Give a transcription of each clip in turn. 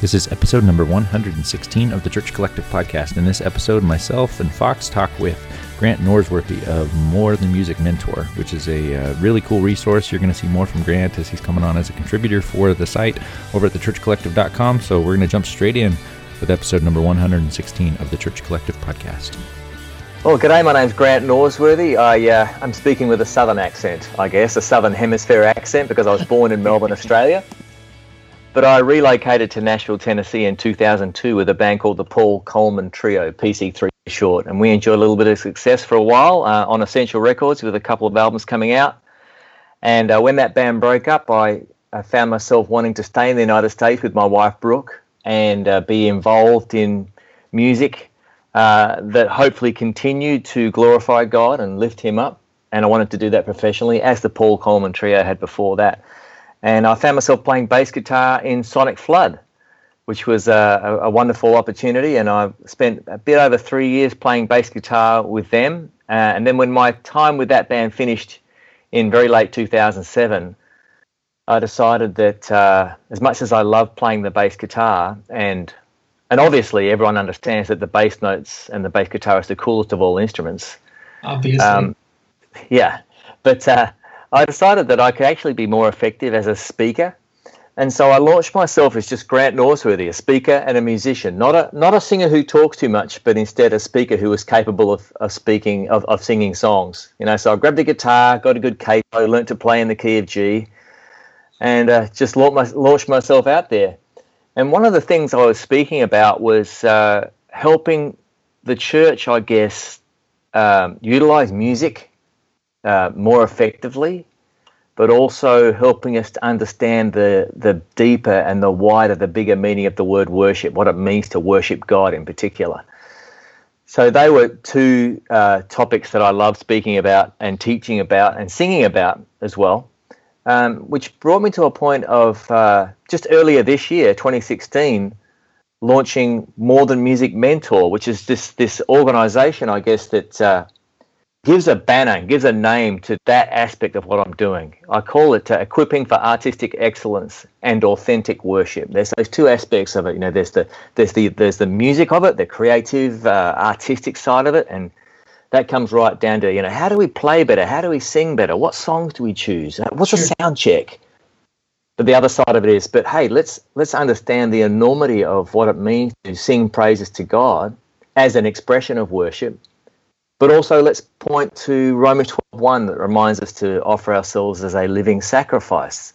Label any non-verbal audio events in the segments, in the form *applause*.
This is episode number 116 of the Church Collective podcast. In this episode, myself and Fox talk with Grant Norsworthy of More Than Music Mentor, which is a uh, really cool resource. You're going to see more from Grant as he's coming on as a contributor for the site over at thechurchcollective.com. So we're going to jump straight in with episode number 116 of the Church Collective podcast. Well, g'day. My name's Grant Norsworthy. I, uh, I'm speaking with a southern accent, I guess, a southern hemisphere accent because I was born in Melbourne, Australia. But I relocated to Nashville, Tennessee in 2002 with a band called the Paul Coleman Trio, PC3 short. And we enjoyed a little bit of success for a while uh, on Essential Records with a couple of albums coming out. And uh, when that band broke up, I, I, found myself wanting to stay in the United States with my wife, Brooke, and uh, be involved in music uh, that hopefully continued to glorify God and lift Him up. And I wanted to do that professionally, as the Paul Coleman Trio had before that and I found myself playing bass guitar in Sonic Flood, which was a, a, wonderful opportunity. And I spent a bit over three years playing bass guitar with them. Uh, and then when my time with that band finished in very late 2007, I decided that uh, as much as I love playing the bass guitar, and and obviously everyone understands that the bass notes and the bass guitar is the coolest of all instruments. Obviously. Um, yeah, but uh, I decided that I could actually be more effective as a speaker. And so I launched myself as just Grant Norsworthy, a speaker and a musician, not a not a singer who talks too much, but instead a speaker who was capable of, of speaking of, of singing songs. You know, so I grabbed a guitar, got a good capo, learnt to play in the key of G, and uh, just launched, my, launched myself out there. And one of the things I was speaking about was uh, helping the church, I guess, um, utilize music uh, more effectively, but also helping us to understand the, the deeper and the wider, the bigger meaning of the word worship, what it means to worship God in particular. So they were two uh, topics that I love speaking about and teaching about and singing about as well, um, which brought me to a point of uh, just earlier this year, 2016, launching More Than Music Mentor, which is this this organization, I guess, that uh, gives a banner, gives a name to that aspect of what I'm doing. I call it uh, equipping for artistic excellence and authentic worship. There's those two aspects of it. You know, there's the there's the there's the music of it, the creative, uh, artistic side of it, and that comes right down to you know how do we play better, how do we sing better, what songs do we choose, uh, what's sure. the sound check. But the other side of it is, but hey, let's let's understand the enormity of what it means to sing praises to God as an expression of worship but also, let's point to Romans 12:1 that reminds us to offer ourselves as a living sacrifice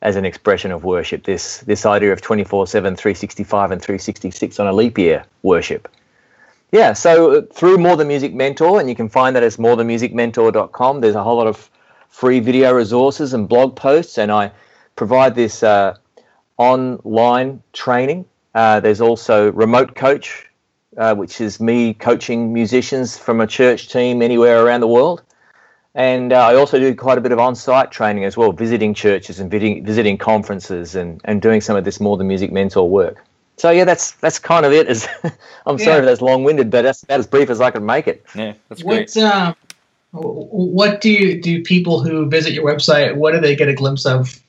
as an expression of worship. This this idea of 24/7, 365, and 366 on a leap year worship. Yeah, so uh, through More Than Music Mentor, and you can find that as morethanmusicmentor.com. There's a whole lot of free video resources and blog posts, and I provide this uh, online training. Uh, there's also remote coach uh, which is me coaching musicians from a church team anywhere around the world. And uh, I also do quite a bit of on site training as well, visiting churches and visiting, visiting conferences and, and doing some of this more than music mentor work. So yeah, that's that's kind of it. As *laughs* I'm yeah. sorry if that's long winded, but that's about as brief as I could make it. Yeah, that's great. What uh, what do you, do people who visit your website? What do they get a glimpse of?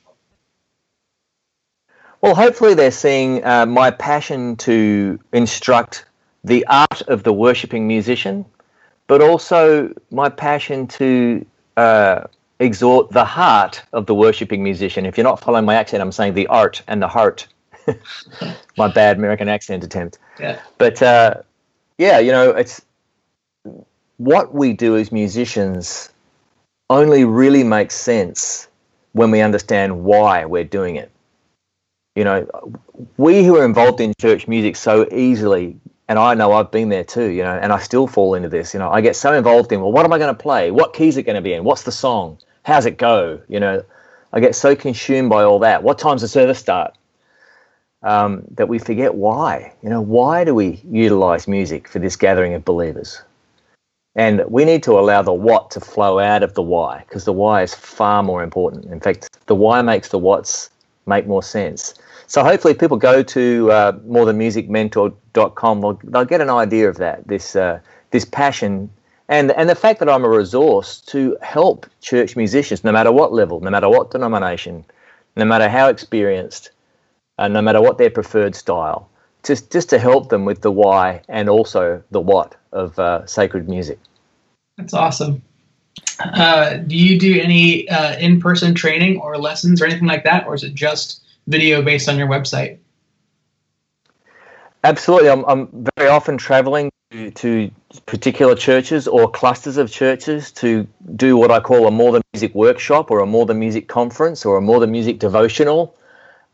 Well, hopefully they're seeing uh, my passion to instruct the art of the worshipping musician, but also my passion to uh, exhort the heart of the worshipping musician. If you're not following my accent, I'm saying the art and the heart. *laughs* my bad American accent attempt. Yeah. But uh, yeah, you know, it's what we do as musicians only really makes sense when we understand why we're doing it. You know, we who are involved in church music so easily and I know I've been there too, you know, and I still fall into this. You know, I get so involved in, well, what am I going to play? What key is it going to be in? What's the song? How's it go? You know, I get so consumed by all that. What time's the service start? Um, that we forget why. You know, why do we utilize music for this gathering of believers? And we need to allow the what to flow out of the why, because the why is far more important. In fact, the why makes the what's make more sense. So hopefully, people go to uh, morethanmusicmentor.com. They'll, they'll get an idea of that. This uh, this passion and and the fact that I'm a resource to help church musicians, no matter what level, no matter what denomination, no matter how experienced, uh, no matter what their preferred style, just just to help them with the why and also the what of uh, sacred music. That's awesome. Uh, do you do any uh, in-person training or lessons or anything like that, or is it just video based on your website? Absolutely, I'm, I'm very often traveling to, to particular churches or clusters of churches to do what I call a more than music workshop or a more than music conference or a more than music devotional.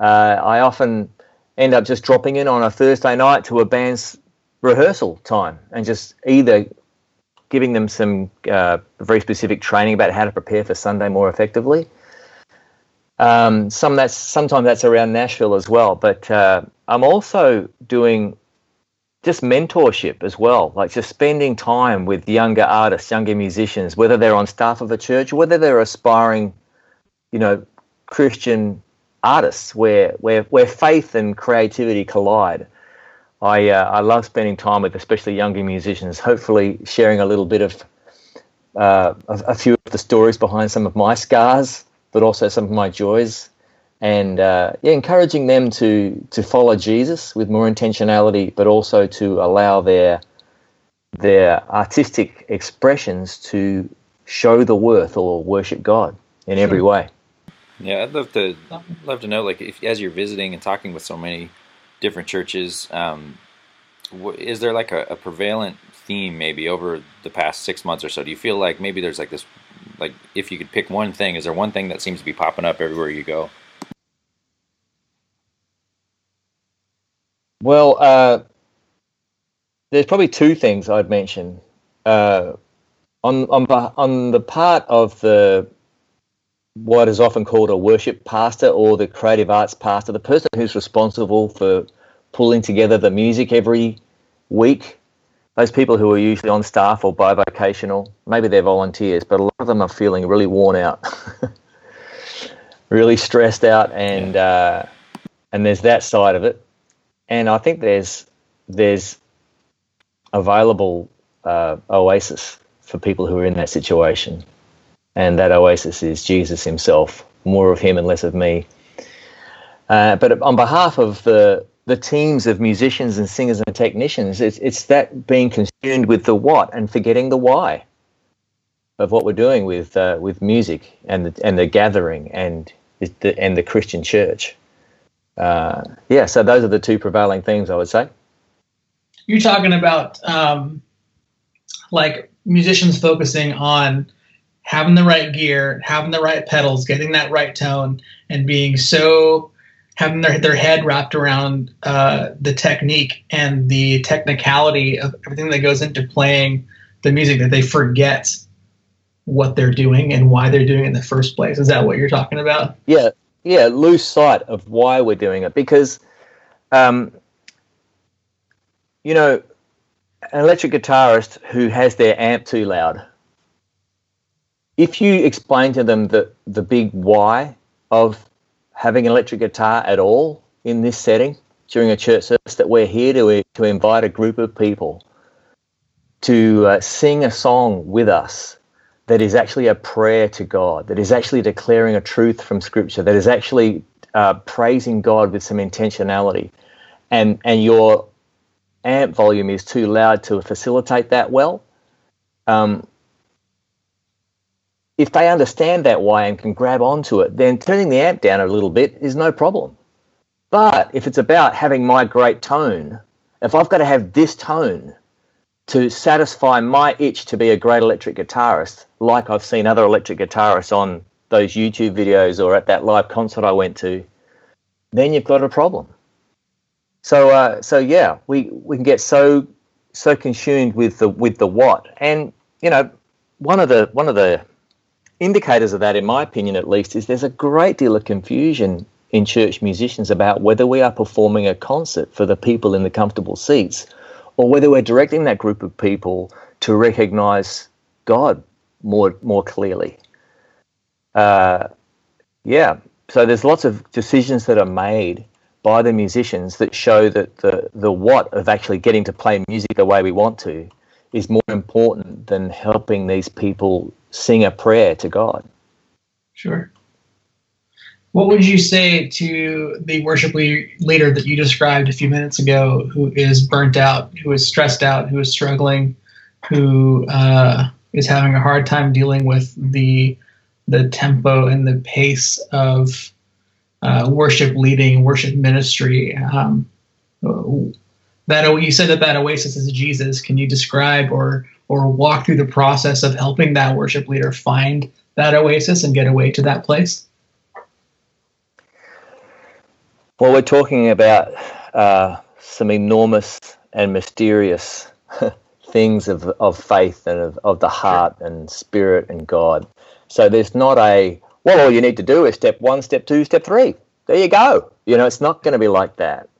Uh, I often end up just dropping in on a Thursday night to a band's rehearsal time and just either giving them some uh, very specific training about how to prepare for Sunday more effectively. Um, some that's sometimes that's around Nashville as well, but uh, I'm also doing just mentorship as well, like just spending time with younger artists, younger musicians, whether they're on staff of a church whether they're aspiring, you know, Christian artists where where where faith and creativity collide. I uh, I love spending time with especially younger musicians. Hopefully, sharing a little bit of uh, a, a, few of the stories behind some of my scars, but also some of my joys, and uh, yeah, encouraging them to to follow Jesus with more intentionality, but also to allow their their artistic expressions to show the worth or worship God in every way. Yeah, I'd love to love to know, like, if as you're visiting and talking with so many different churches. Um, is there like a, a, prevalent theme maybe over the past six months or so? Do you feel like maybe there's like this, like if you could pick one thing, is there one thing that seems to be popping up everywhere you go? Well, uh, there's probably two things I'd mention. Uh, on on on the part of the what is often called a worship pastor or the creative arts pastor, the person who's responsible for pulling together the music every week. Those people who are usually on staff or bivocational, maybe they're volunteers, but a lot of them are feeling really worn out, *laughs* really stressed out, and uh, and there's that side of it. And I think there's there's available uh, oasis for people who are in that situation and that oasis is Jesus himself, more of him and less of me. Uh, but on behalf of the the teams of musicians and singers and technicians, it's it's that being consumed with the what and forgetting the why of what we're doing with uh, with music and the, and the gathering and the, and the Christian church. Uh, yeah, so those are the two prevailing themes I would say. You're talking about um, like musicians focusing on having the right gear, having the right pedals, getting that right tone, and being so having their, their head wrapped around uh, the technique and the technicality of everything that goes into playing the music that they forget what they're doing and why they're doing it in the first place. Is that what you're talking about? Yeah, yeah, lose sight of why we're doing it because, um, you know, an electric guitarist who has their amp too loud if you explain to them the, the big why of having an electric guitar at all in this setting during a church service, that we're here to, to invite a group of people to uh, sing a song with us that is actually a prayer to God, that is actually declaring a truth from Scripture, that is actually uh, praising God with some intentionality, and and your amp volume is too loud to facilitate that well. Um, if they understand that why and can grab onto it, then turning the amp down a little bit is no problem. But if it's about having my great tone, if I've got to have this tone to satisfy my itch to be a great electric guitarist, like I've seen other electric guitarists on those YouTube videos or at that live concert I went to, then you've got a problem. So, uh, so yeah, we, we can get so so consumed with the with the what, and you know, one of the one of the indicators of that, in my opinion at least, is there's a great deal of confusion in church musicians about whether we are performing a concert for the people in the comfortable seats or whether we're directing that group of people to recognize God more more clearly. Uh, yeah, so there's lots of decisions that are made by the musicians that show that the the what of actually getting to play music the way we want to is more important than helping these people sing a prayer to God. Sure. What would you say to the worship leader that you described a few minutes ago, who is burnt out, who is stressed out, who is struggling, who uh, is having a hard time dealing with the the tempo and the pace of uh, worship leading, worship ministry? Um, that you said that that oasis is Jesus. Can you describe or or walk through the process of helping that worship leader find that oasis and get away to that place? Well, we're talking about uh, some enormous and mysterious *laughs* things of, of faith and of, of the heart and spirit and God. So there's not a, well, all you need to do is step one, step two, step three. There you go. You know, it's not going to be like that.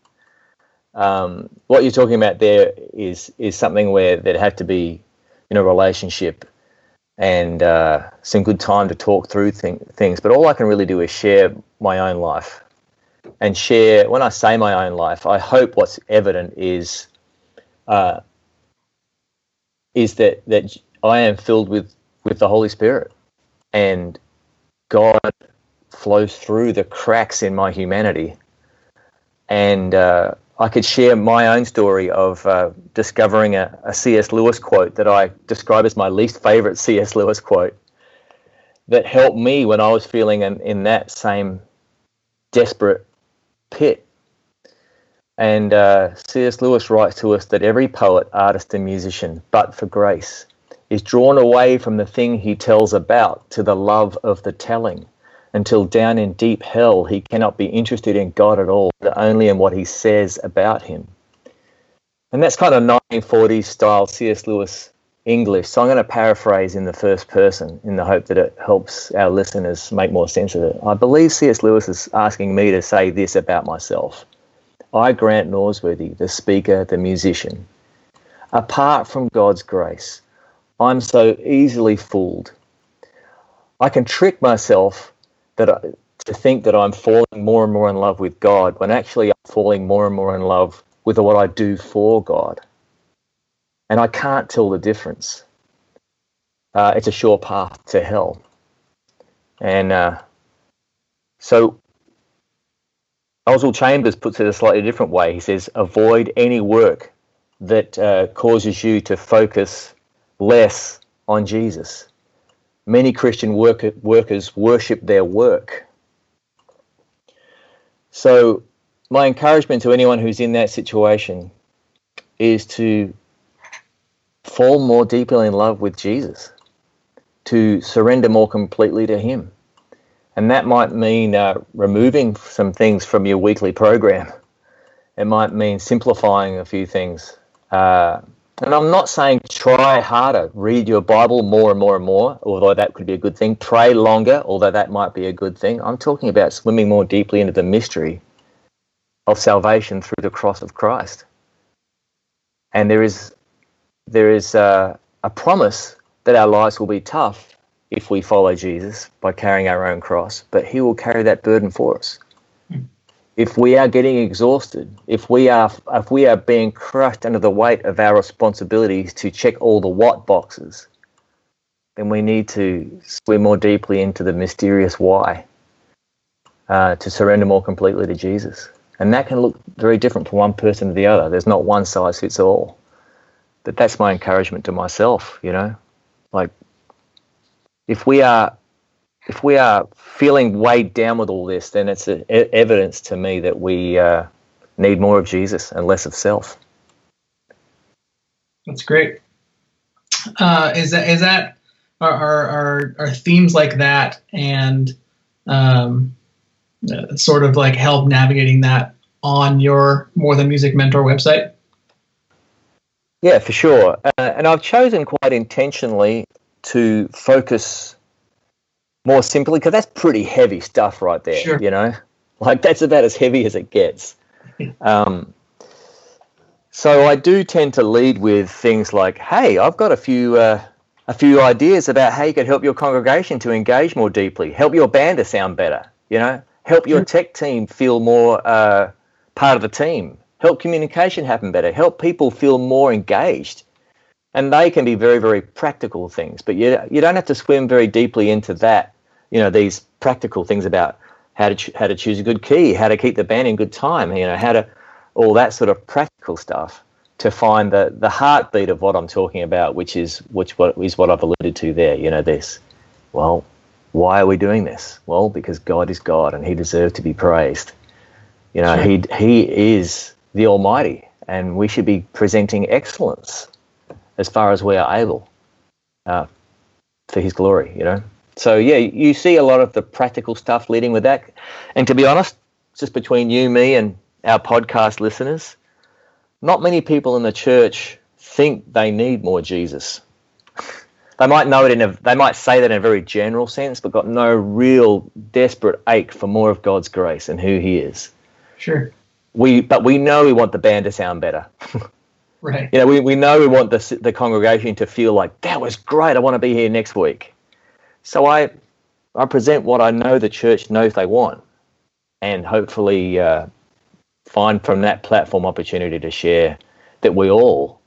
Um, what you're talking about there is is something where there'd have to be, you know, relationship and uh, some good time to talk through thing, things. But all I can really do is share my own life and share. When I say my own life, I hope what's evident is uh, is that that I am filled with with the Holy Spirit, and God flows through the cracks in my humanity, and uh, I could share my own story of uh, discovering a, a C.S. Lewis quote that I describe as my least favorite C.S. Lewis quote that helped me when I was feeling in, in that same desperate pit. And uh, C.S. Lewis writes to us that every poet, artist, and musician, but for grace, is drawn away from the thing he tells about to the love of the telling until down in deep hell he cannot be interested in God at all, but only in what he says about him. And that's kind of 1940s style C.S. Lewis English. So I'm going to paraphrase in the first person in the hope that it helps our listeners make more sense of it. I believe C.S. Lewis is asking me to say this about myself. I, Grant Norsworthy, the speaker, the musician, apart from God's grace, I'm so easily fooled. I can trick myself that I, to think that I'm falling more and more in love with God when actually I'm falling more and more in love with what I do for God. And I can't tell the difference. Uh, it's a sure path to hell. And uh, so Oswald Chambers puts it a slightly different way. He says, avoid any work that uh, causes you to focus less on Jesus many Christian worker, workers worship their work. So, my encouragement to anyone who's in that situation is to fall more deeply in love with Jesus, to surrender more completely to Him. And that might mean uh, removing some things from your weekly program. It might mean simplifying a few things. Uh, and I'm not saying try harder, read your Bible more and more and more, although that could be a good thing. Pray longer, although that might be a good thing. I'm talking about swimming more deeply into the mystery of salvation through the cross of Christ. And there is there is a, a promise that our lives will be tough if we follow Jesus by carrying our own cross, but He will carry that burden for us if we are getting exhausted, if we are if we are being crushed under the weight of our responsibilities to check all the what boxes, then we need to swim more deeply into the mysterious why, uh, to surrender more completely to Jesus. And that can look very different from one person to the other. There's not one size fits all. But that's my encouragement to myself, you know. Like if we are if we are feeling weighed down with all this, then it's a, a, evidence to me that we uh, need more of Jesus and less of self. That's great. Uh, is that is that are, are are themes like that and um, uh, sort of like help navigating that on your More Than Music Mentor website? Yeah, for sure. Uh, and I've chosen quite intentionally to focus more simply because that's pretty heavy stuff right there. Sure. You know, *laughs* like that's about as heavy as it gets. *laughs* um, so I do tend to lead with things like, "Hey, I've got a few uh, a few ideas about how you could help your congregation to engage more deeply, help your band to sound better. You know, help your tech team feel more uh, part of the team, help communication happen better, help people feel more engaged." And they can be very, very practical things, but you you don't have to swim very deeply into that you know these practical things about how to ch- how to choose a good key, how to keep the band in good time, you know, how to all that sort of practical stuff to find the the heartbeat of what I'm talking about, which is which what is what I've alluded to there. You know, this. Well, why are we doing this? Well, because God is God and He deserves to be praised. You know, sure. He He is the Almighty, and we should be presenting excellence as far as we are able uh, for His glory. You know. So yeah, you see a lot of the practical stuff leading with that, and to be honest, just between you, me, and our podcast listeners, not many people in the church think they need more Jesus. *laughs* They might know it in a, they might say that in a very general sense, but got no real desperate ache for more of God's grace and who He is. Sure. We, but we know we want the band to sound better. *laughs* right. You know, we, we know we want the the congregation to feel like that was great. I want to be here next week. So I, I present what I know the church knows they want, and hopefully uh, find from that platform opportunity to share that we all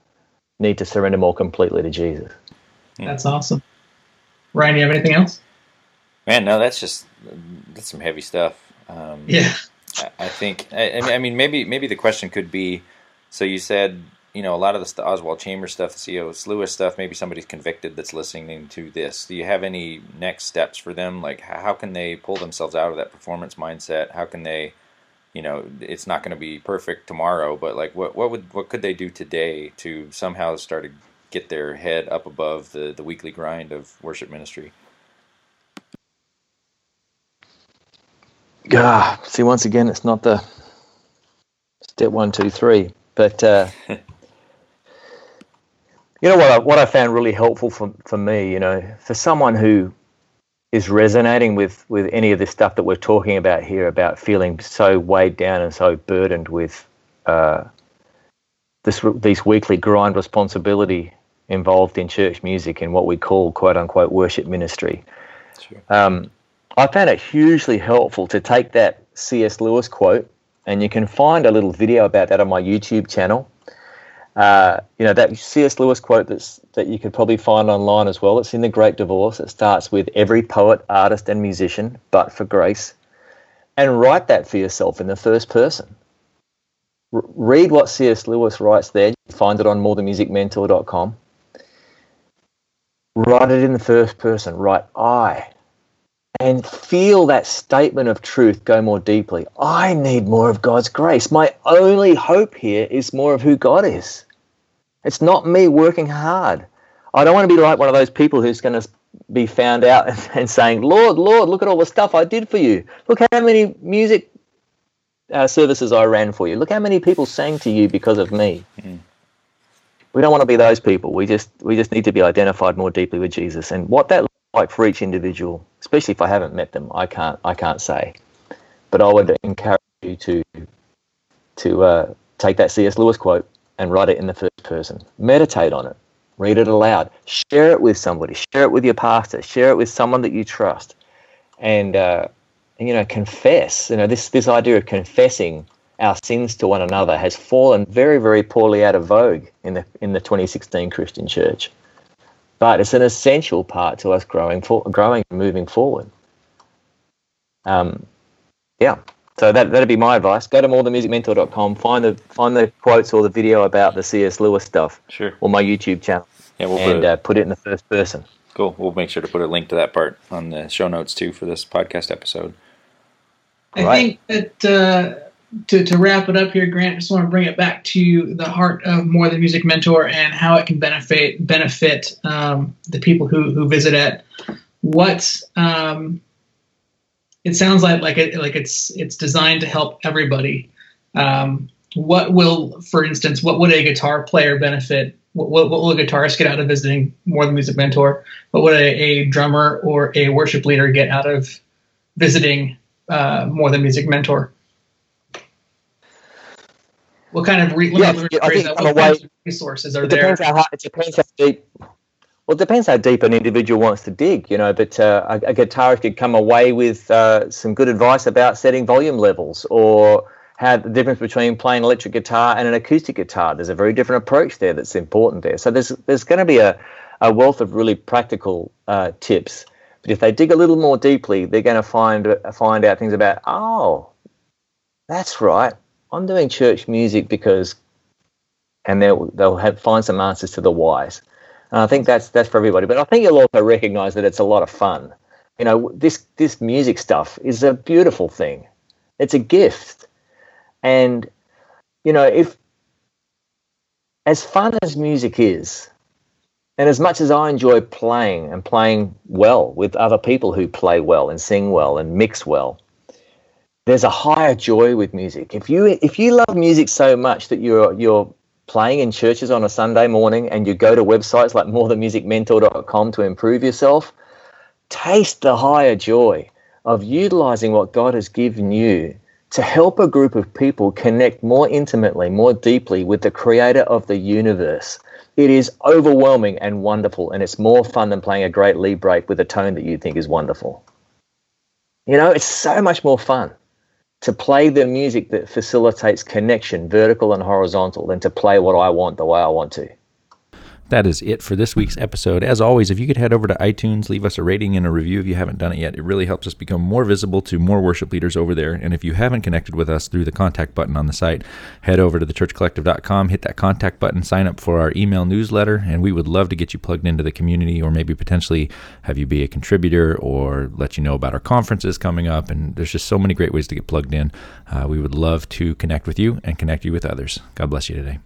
need to surrender more completely to Jesus. That's awesome. Ryan, do you have anything else? Man, no, that's just that's some heavy stuff. Um, yeah, I, think. I, I, mean, maybe maybe the question could be: so you said you know a lot of the Oswald Chambers stuff, the C.S. Lewis stuff. Maybe somebody's convicted that's listening to this. Do you have any next steps for them? Like, how can they pull themselves out of that performance mindset? How can they you know it's not going to be perfect tomorrow but like what what would what could they do today to somehow start to get their head up above the the weekly grind of worship ministry ah see once again it's not the step one two three but uh, *laughs* you know what I, what I found really helpful for, for me you know for someone who is resonating with with any of this stuff that we're talking about here about feeling so weighed down and so burdened with uh, this these weekly grind responsibility involved in church music and what we call quote unquote worship ministry. Sure. Um, I found it hugely helpful to take that C.S. Lewis quote, and you can find a little video about that on my YouTube channel. Uh, you know that C.S. Lewis quote that's that you could probably find online as well. It's in the Great Divorce. It starts with every poet, artist, and musician, but for grace, and write that for yourself in the first person. R- read what C.S. Lewis writes there. You find it on morethanmusicmentor.com. Write it in the first person. Write I, and feel that statement of truth go more deeply. I need more of God's grace. My only hope here is more of who God is. It's not me working hard. I don't want to be like one of those people who's going to be found out *laughs* and, saying, Lord, Lord, look at all the stuff I did for you. Look how many music uh, services I ran for you. Look how many people sang to you because of me. Mm. We don't want to be those people. We just we just need to be identified more deeply with Jesus. And what that like for each individual, especially if I haven't met them, I can't I can't say. But I would encourage you to to uh, take that C.S. Lewis quote and write it in the first person. Meditate on it. Read it aloud. Share it with somebody. Share it with your pastor. Share it with someone that you trust. And, uh, you know, confess. You know, this, this idea of confessing our sins to one another has fallen very, very poorly out of vogue in the, in the 2016 Christian church. But it's an essential part to us growing, for, growing and moving forward. Um, yeah. So that that'd be my advice. Go to morethanmusicmentor.com, find the find the quotes or the video about the C.S. Lewis stuff. Sure. Or my YouTube channel. Yeah, we'll and put it, uh, put it in the first person. Cool. We'll make sure to put a link to that part on the show notes too for this podcast episode. I right. think that uh, to to wrap it up here, Grant, I just want to bring it back to the heart of More Than Music Mentor and how it can benefit benefit um, the people who who visit it. What um, it sounds like like it like it's it's designed to help everybody. Um, what will, for instance, what would a guitar player benefit? What, what, will a guitarist get out of visiting More Than Music Mentor? What would a, a drummer or a worship leader get out of visiting uh, More Than Music Mentor? What kind of re- yeah, I think what resources are it there? Depends how, it depends how deep well, it depends how deep an individual wants to dig, you know. But uh, a, a, guitarist could come away with uh, some good advice about setting volume levels, or how the difference between playing electric guitar and an acoustic guitar. There's a very different approach there that's important there. So there's there's going to be a, a wealth of really practical uh, tips. But if they dig a little more deeply, they're going to find find out things about oh, that's right. I'm doing church music because, and they'll they'll have, find some answers to the whys. And I think that's that's for everybody. But I think you'll also recognise that it's a lot of fun. You know, this this music stuff is a beautiful thing. It's a gift, and you know, if as fun as music is, and as much as I enjoy playing and playing well with other people who play well and sing well and mix well, there's a higher joy with music. If you if you love music so much that you're you're playing in churches on a Sunday morning and you go to websites like morethanmusicmentor.com to improve yourself, taste the higher joy of utilizing what God has given you to help a group of people connect more intimately, more deeply with the creator of the universe it is overwhelming and wonderful, and it's more fun than playing a great lead break with a tone that you think is wonderful. You know, it's so much more fun to play the music that facilitates connection, vertical and horizontal, than to play what I want the way I want to that is it for this week's episode. As always, if you could head over to iTunes, leave us a rating and a review if you haven't done it yet, it really helps us become more visible to more worship leaders over there. And if you haven't connected with us through the contact button on the site, head over to thechurchcollective.com, hit that contact button, sign up for our email newsletter, and we would love to get you plugged into the community or maybe potentially have you be a contributor or let you know about our conferences coming up. And there's just so many great ways to get plugged in. Uh, we would love to connect with you and connect you with others. God bless you today.